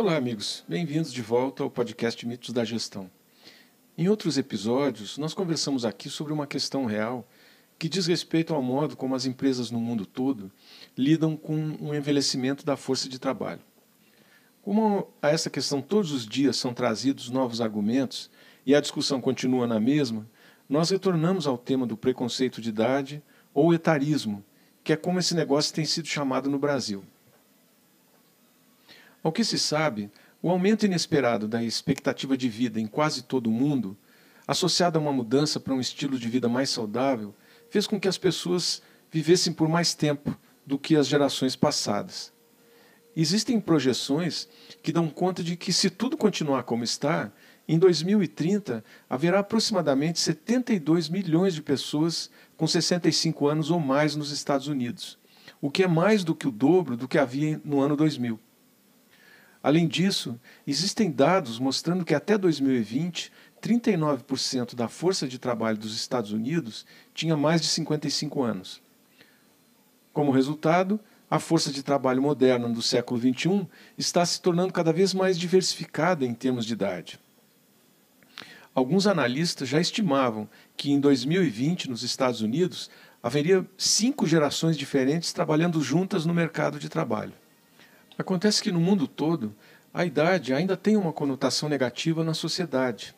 Olá, amigos. Bem-vindos de volta ao podcast Mitos da Gestão. Em outros episódios, nós conversamos aqui sobre uma questão real que diz respeito ao modo como as empresas no mundo todo lidam com o envelhecimento da força de trabalho. Como a essa questão todos os dias são trazidos novos argumentos e a discussão continua na mesma, nós retornamos ao tema do preconceito de idade ou etarismo, que é como esse negócio tem sido chamado no Brasil. Ao que se sabe, o aumento inesperado da expectativa de vida em quase todo o mundo, associado a uma mudança para um estilo de vida mais saudável, fez com que as pessoas vivessem por mais tempo do que as gerações passadas. Existem projeções que dão conta de que, se tudo continuar como está, em 2030 haverá aproximadamente 72 milhões de pessoas com 65 anos ou mais nos Estados Unidos, o que é mais do que o dobro do que havia no ano 2000. Além disso, existem dados mostrando que até 2020, 39% da força de trabalho dos Estados Unidos tinha mais de 55 anos. Como resultado, a força de trabalho moderna do século XXI está se tornando cada vez mais diversificada em termos de idade. Alguns analistas já estimavam que em 2020, nos Estados Unidos, haveria cinco gerações diferentes trabalhando juntas no mercado de trabalho. Acontece que no mundo todo, a idade ainda tem uma conotação negativa na sociedade,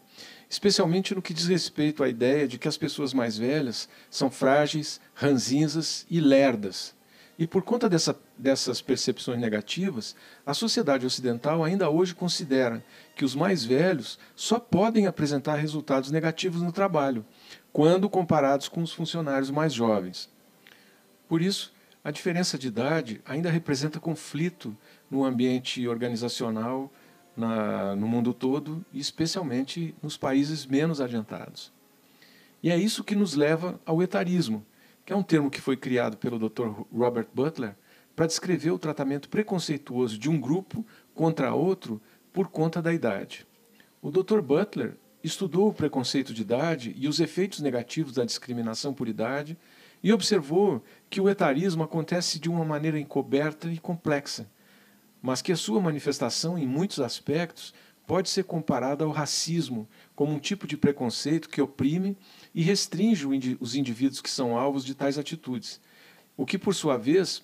especialmente no que diz respeito à ideia de que as pessoas mais velhas são frágeis, ranzinzas e lerdas. E por conta dessa, dessas percepções negativas, a sociedade ocidental ainda hoje considera que os mais velhos só podem apresentar resultados negativos no trabalho, quando comparados com os funcionários mais jovens. Por isso, a diferença de idade ainda representa conflito no ambiente organizacional na, no mundo todo, e especialmente nos países menos adiantados. E é isso que nos leva ao etarismo, que é um termo que foi criado pelo Dr. Robert Butler para descrever o tratamento preconceituoso de um grupo contra outro por conta da idade. O Dr. Butler estudou o preconceito de idade e os efeitos negativos da discriminação por idade e observou que o etarismo acontece de uma maneira encoberta e complexa, mas que a sua manifestação, em muitos aspectos, pode ser comparada ao racismo como um tipo de preconceito que oprime e restringe os indivíduos que são alvos de tais atitudes, o que, por sua vez,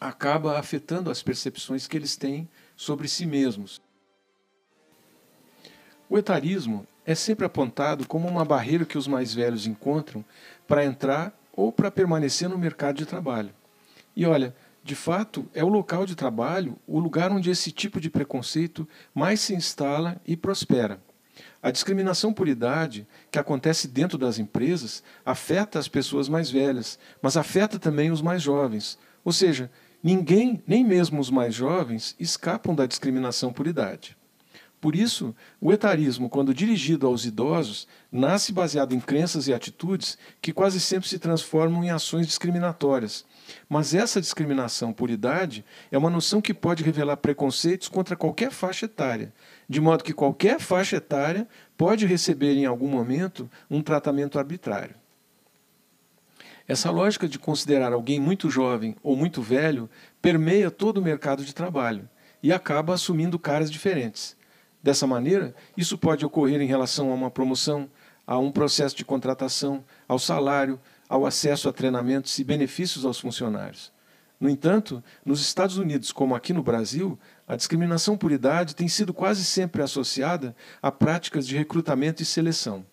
acaba afetando as percepções que eles têm sobre si mesmos. O etarismo é sempre apontado como uma barreira que os mais velhos encontram para entrar ou para permanecer no mercado de trabalho. E olha, de fato, é o local de trabalho o lugar onde esse tipo de preconceito mais se instala e prospera. A discriminação por idade, que acontece dentro das empresas, afeta as pessoas mais velhas, mas afeta também os mais jovens. Ou seja, ninguém, nem mesmo os mais jovens, escapam da discriminação por idade. Por isso, o etarismo, quando dirigido aos idosos, nasce baseado em crenças e atitudes que quase sempre se transformam em ações discriminatórias. Mas essa discriminação por idade é uma noção que pode revelar preconceitos contra qualquer faixa etária, de modo que qualquer faixa etária pode receber em algum momento um tratamento arbitrário. Essa lógica de considerar alguém muito jovem ou muito velho permeia todo o mercado de trabalho e acaba assumindo caras diferentes. Dessa maneira, isso pode ocorrer em relação a uma promoção, a um processo de contratação, ao salário, ao acesso a treinamentos e benefícios aos funcionários. No entanto, nos Estados Unidos, como aqui no Brasil, a discriminação por idade tem sido quase sempre associada a práticas de recrutamento e seleção.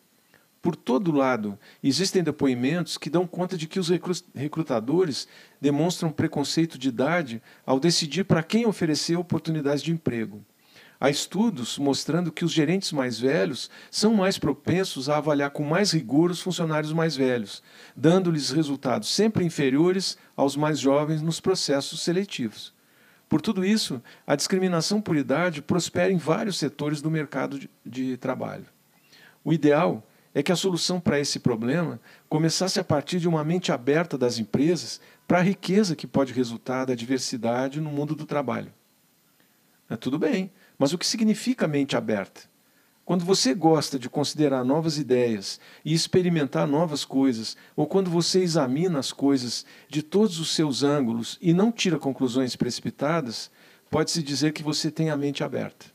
Por todo lado, existem depoimentos que dão conta de que os recrutadores demonstram preconceito de idade ao decidir para quem oferecer oportunidades de emprego. Há estudos mostrando que os gerentes mais velhos são mais propensos a avaliar com mais rigor os funcionários mais velhos, dando-lhes resultados sempre inferiores aos mais jovens nos processos seletivos. Por tudo isso, a discriminação por idade prospera em vários setores do mercado de, de trabalho. O ideal é que a solução para esse problema começasse a partir de uma mente aberta das empresas para a riqueza que pode resultar da diversidade no mundo do trabalho. É tudo bem, mas o que significa mente aberta? Quando você gosta de considerar novas ideias e experimentar novas coisas, ou quando você examina as coisas de todos os seus ângulos e não tira conclusões precipitadas, pode-se dizer que você tem a mente aberta.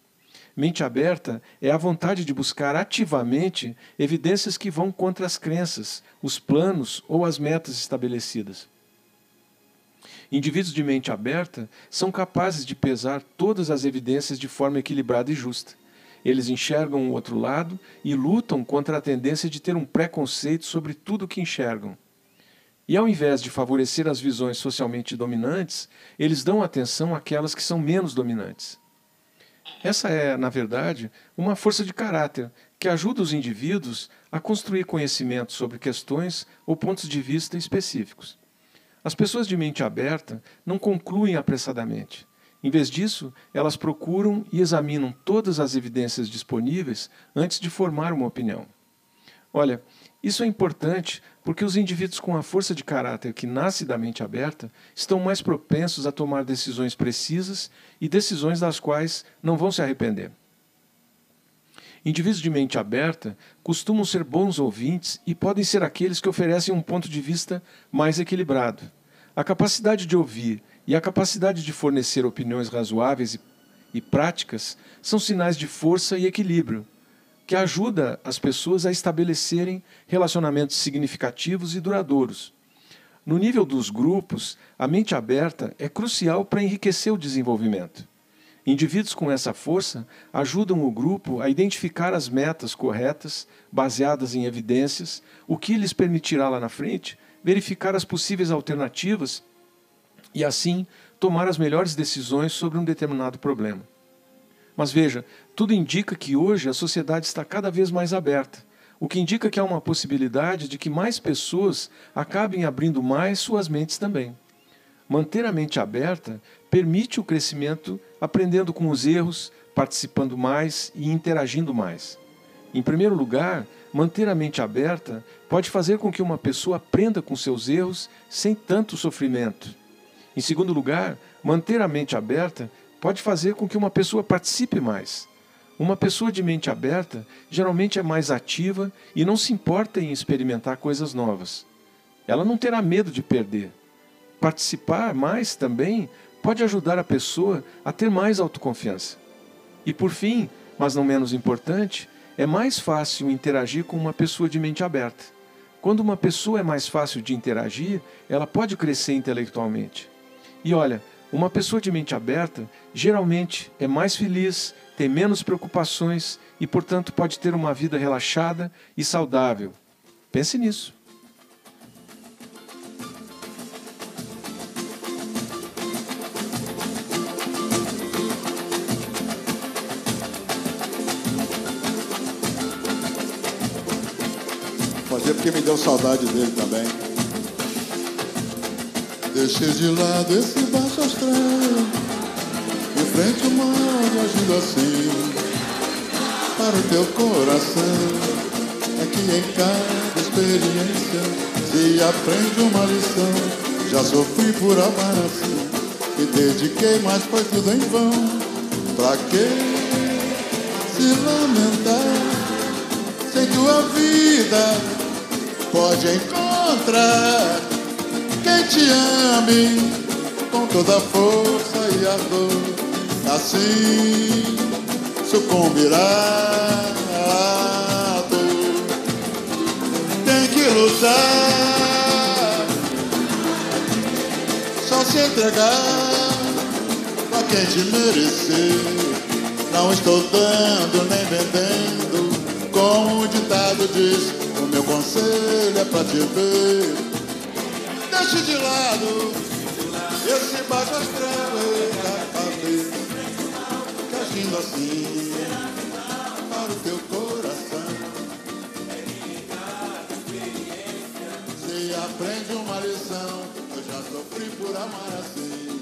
Mente aberta é a vontade de buscar ativamente evidências que vão contra as crenças, os planos ou as metas estabelecidas. Indivíduos de mente aberta são capazes de pesar todas as evidências de forma equilibrada e justa. Eles enxergam o outro lado e lutam contra a tendência de ter um preconceito sobre tudo o que enxergam. E ao invés de favorecer as visões socialmente dominantes, eles dão atenção àquelas que são menos dominantes. Essa é, na verdade, uma força de caráter que ajuda os indivíduos a construir conhecimento sobre questões ou pontos de vista específicos. As pessoas de mente aberta não concluem apressadamente. Em vez disso, elas procuram e examinam todas as evidências disponíveis antes de formar uma opinião. Olha, isso é importante porque os indivíduos com a força de caráter que nasce da mente aberta estão mais propensos a tomar decisões precisas e decisões das quais não vão se arrepender. Indivíduos de mente aberta costumam ser bons ouvintes e podem ser aqueles que oferecem um ponto de vista mais equilibrado. A capacidade de ouvir e a capacidade de fornecer opiniões razoáveis e, e práticas são sinais de força e equilíbrio, que ajuda as pessoas a estabelecerem relacionamentos significativos e duradouros. No nível dos grupos, a mente aberta é crucial para enriquecer o desenvolvimento. Indivíduos com essa força ajudam o grupo a identificar as metas corretas, baseadas em evidências, o que lhes permitirá lá na frente verificar as possíveis alternativas e, assim, tomar as melhores decisões sobre um determinado problema. Mas veja, tudo indica que hoje a sociedade está cada vez mais aberta, o que indica que há uma possibilidade de que mais pessoas acabem abrindo mais suas mentes também. Manter a mente aberta permite o crescimento aprendendo com os erros, participando mais e interagindo mais. Em primeiro lugar, manter a mente aberta pode fazer com que uma pessoa aprenda com seus erros sem tanto sofrimento. Em segundo lugar, manter a mente aberta pode fazer com que uma pessoa participe mais. Uma pessoa de mente aberta geralmente é mais ativa e não se importa em experimentar coisas novas. Ela não terá medo de perder. Participar mais também pode ajudar a pessoa a ter mais autoconfiança. E por fim, mas não menos importante, é mais fácil interagir com uma pessoa de mente aberta. Quando uma pessoa é mais fácil de interagir, ela pode crescer intelectualmente. E olha, uma pessoa de mente aberta geralmente é mais feliz, tem menos preocupações e, portanto, pode ter uma vida relaxada e saudável. Pense nisso. Fazer porque me deu saudade dele também. Deixei de lado esse baixo astral. Em frente ao mar, agindo assim. Para o teu coração. É que em cada experiência se aprende uma lição. Já sofri por amar assim. Me dediquei, mas foi tudo em vão. Pra que se lamentar? Sem tua vida pode encontrar quem te ame com toda a força e a dor. Assim sucumbirá a dor. Tem que lutar, só se entregar pra quem te merecer. Não estou dando nem vendendo, como o ditado diz meu conselho é pra te ver. Deixe de lado esse baixo astral que agindo assim para o teu coração. Se aprende uma lição, eu já sofri por amar assim.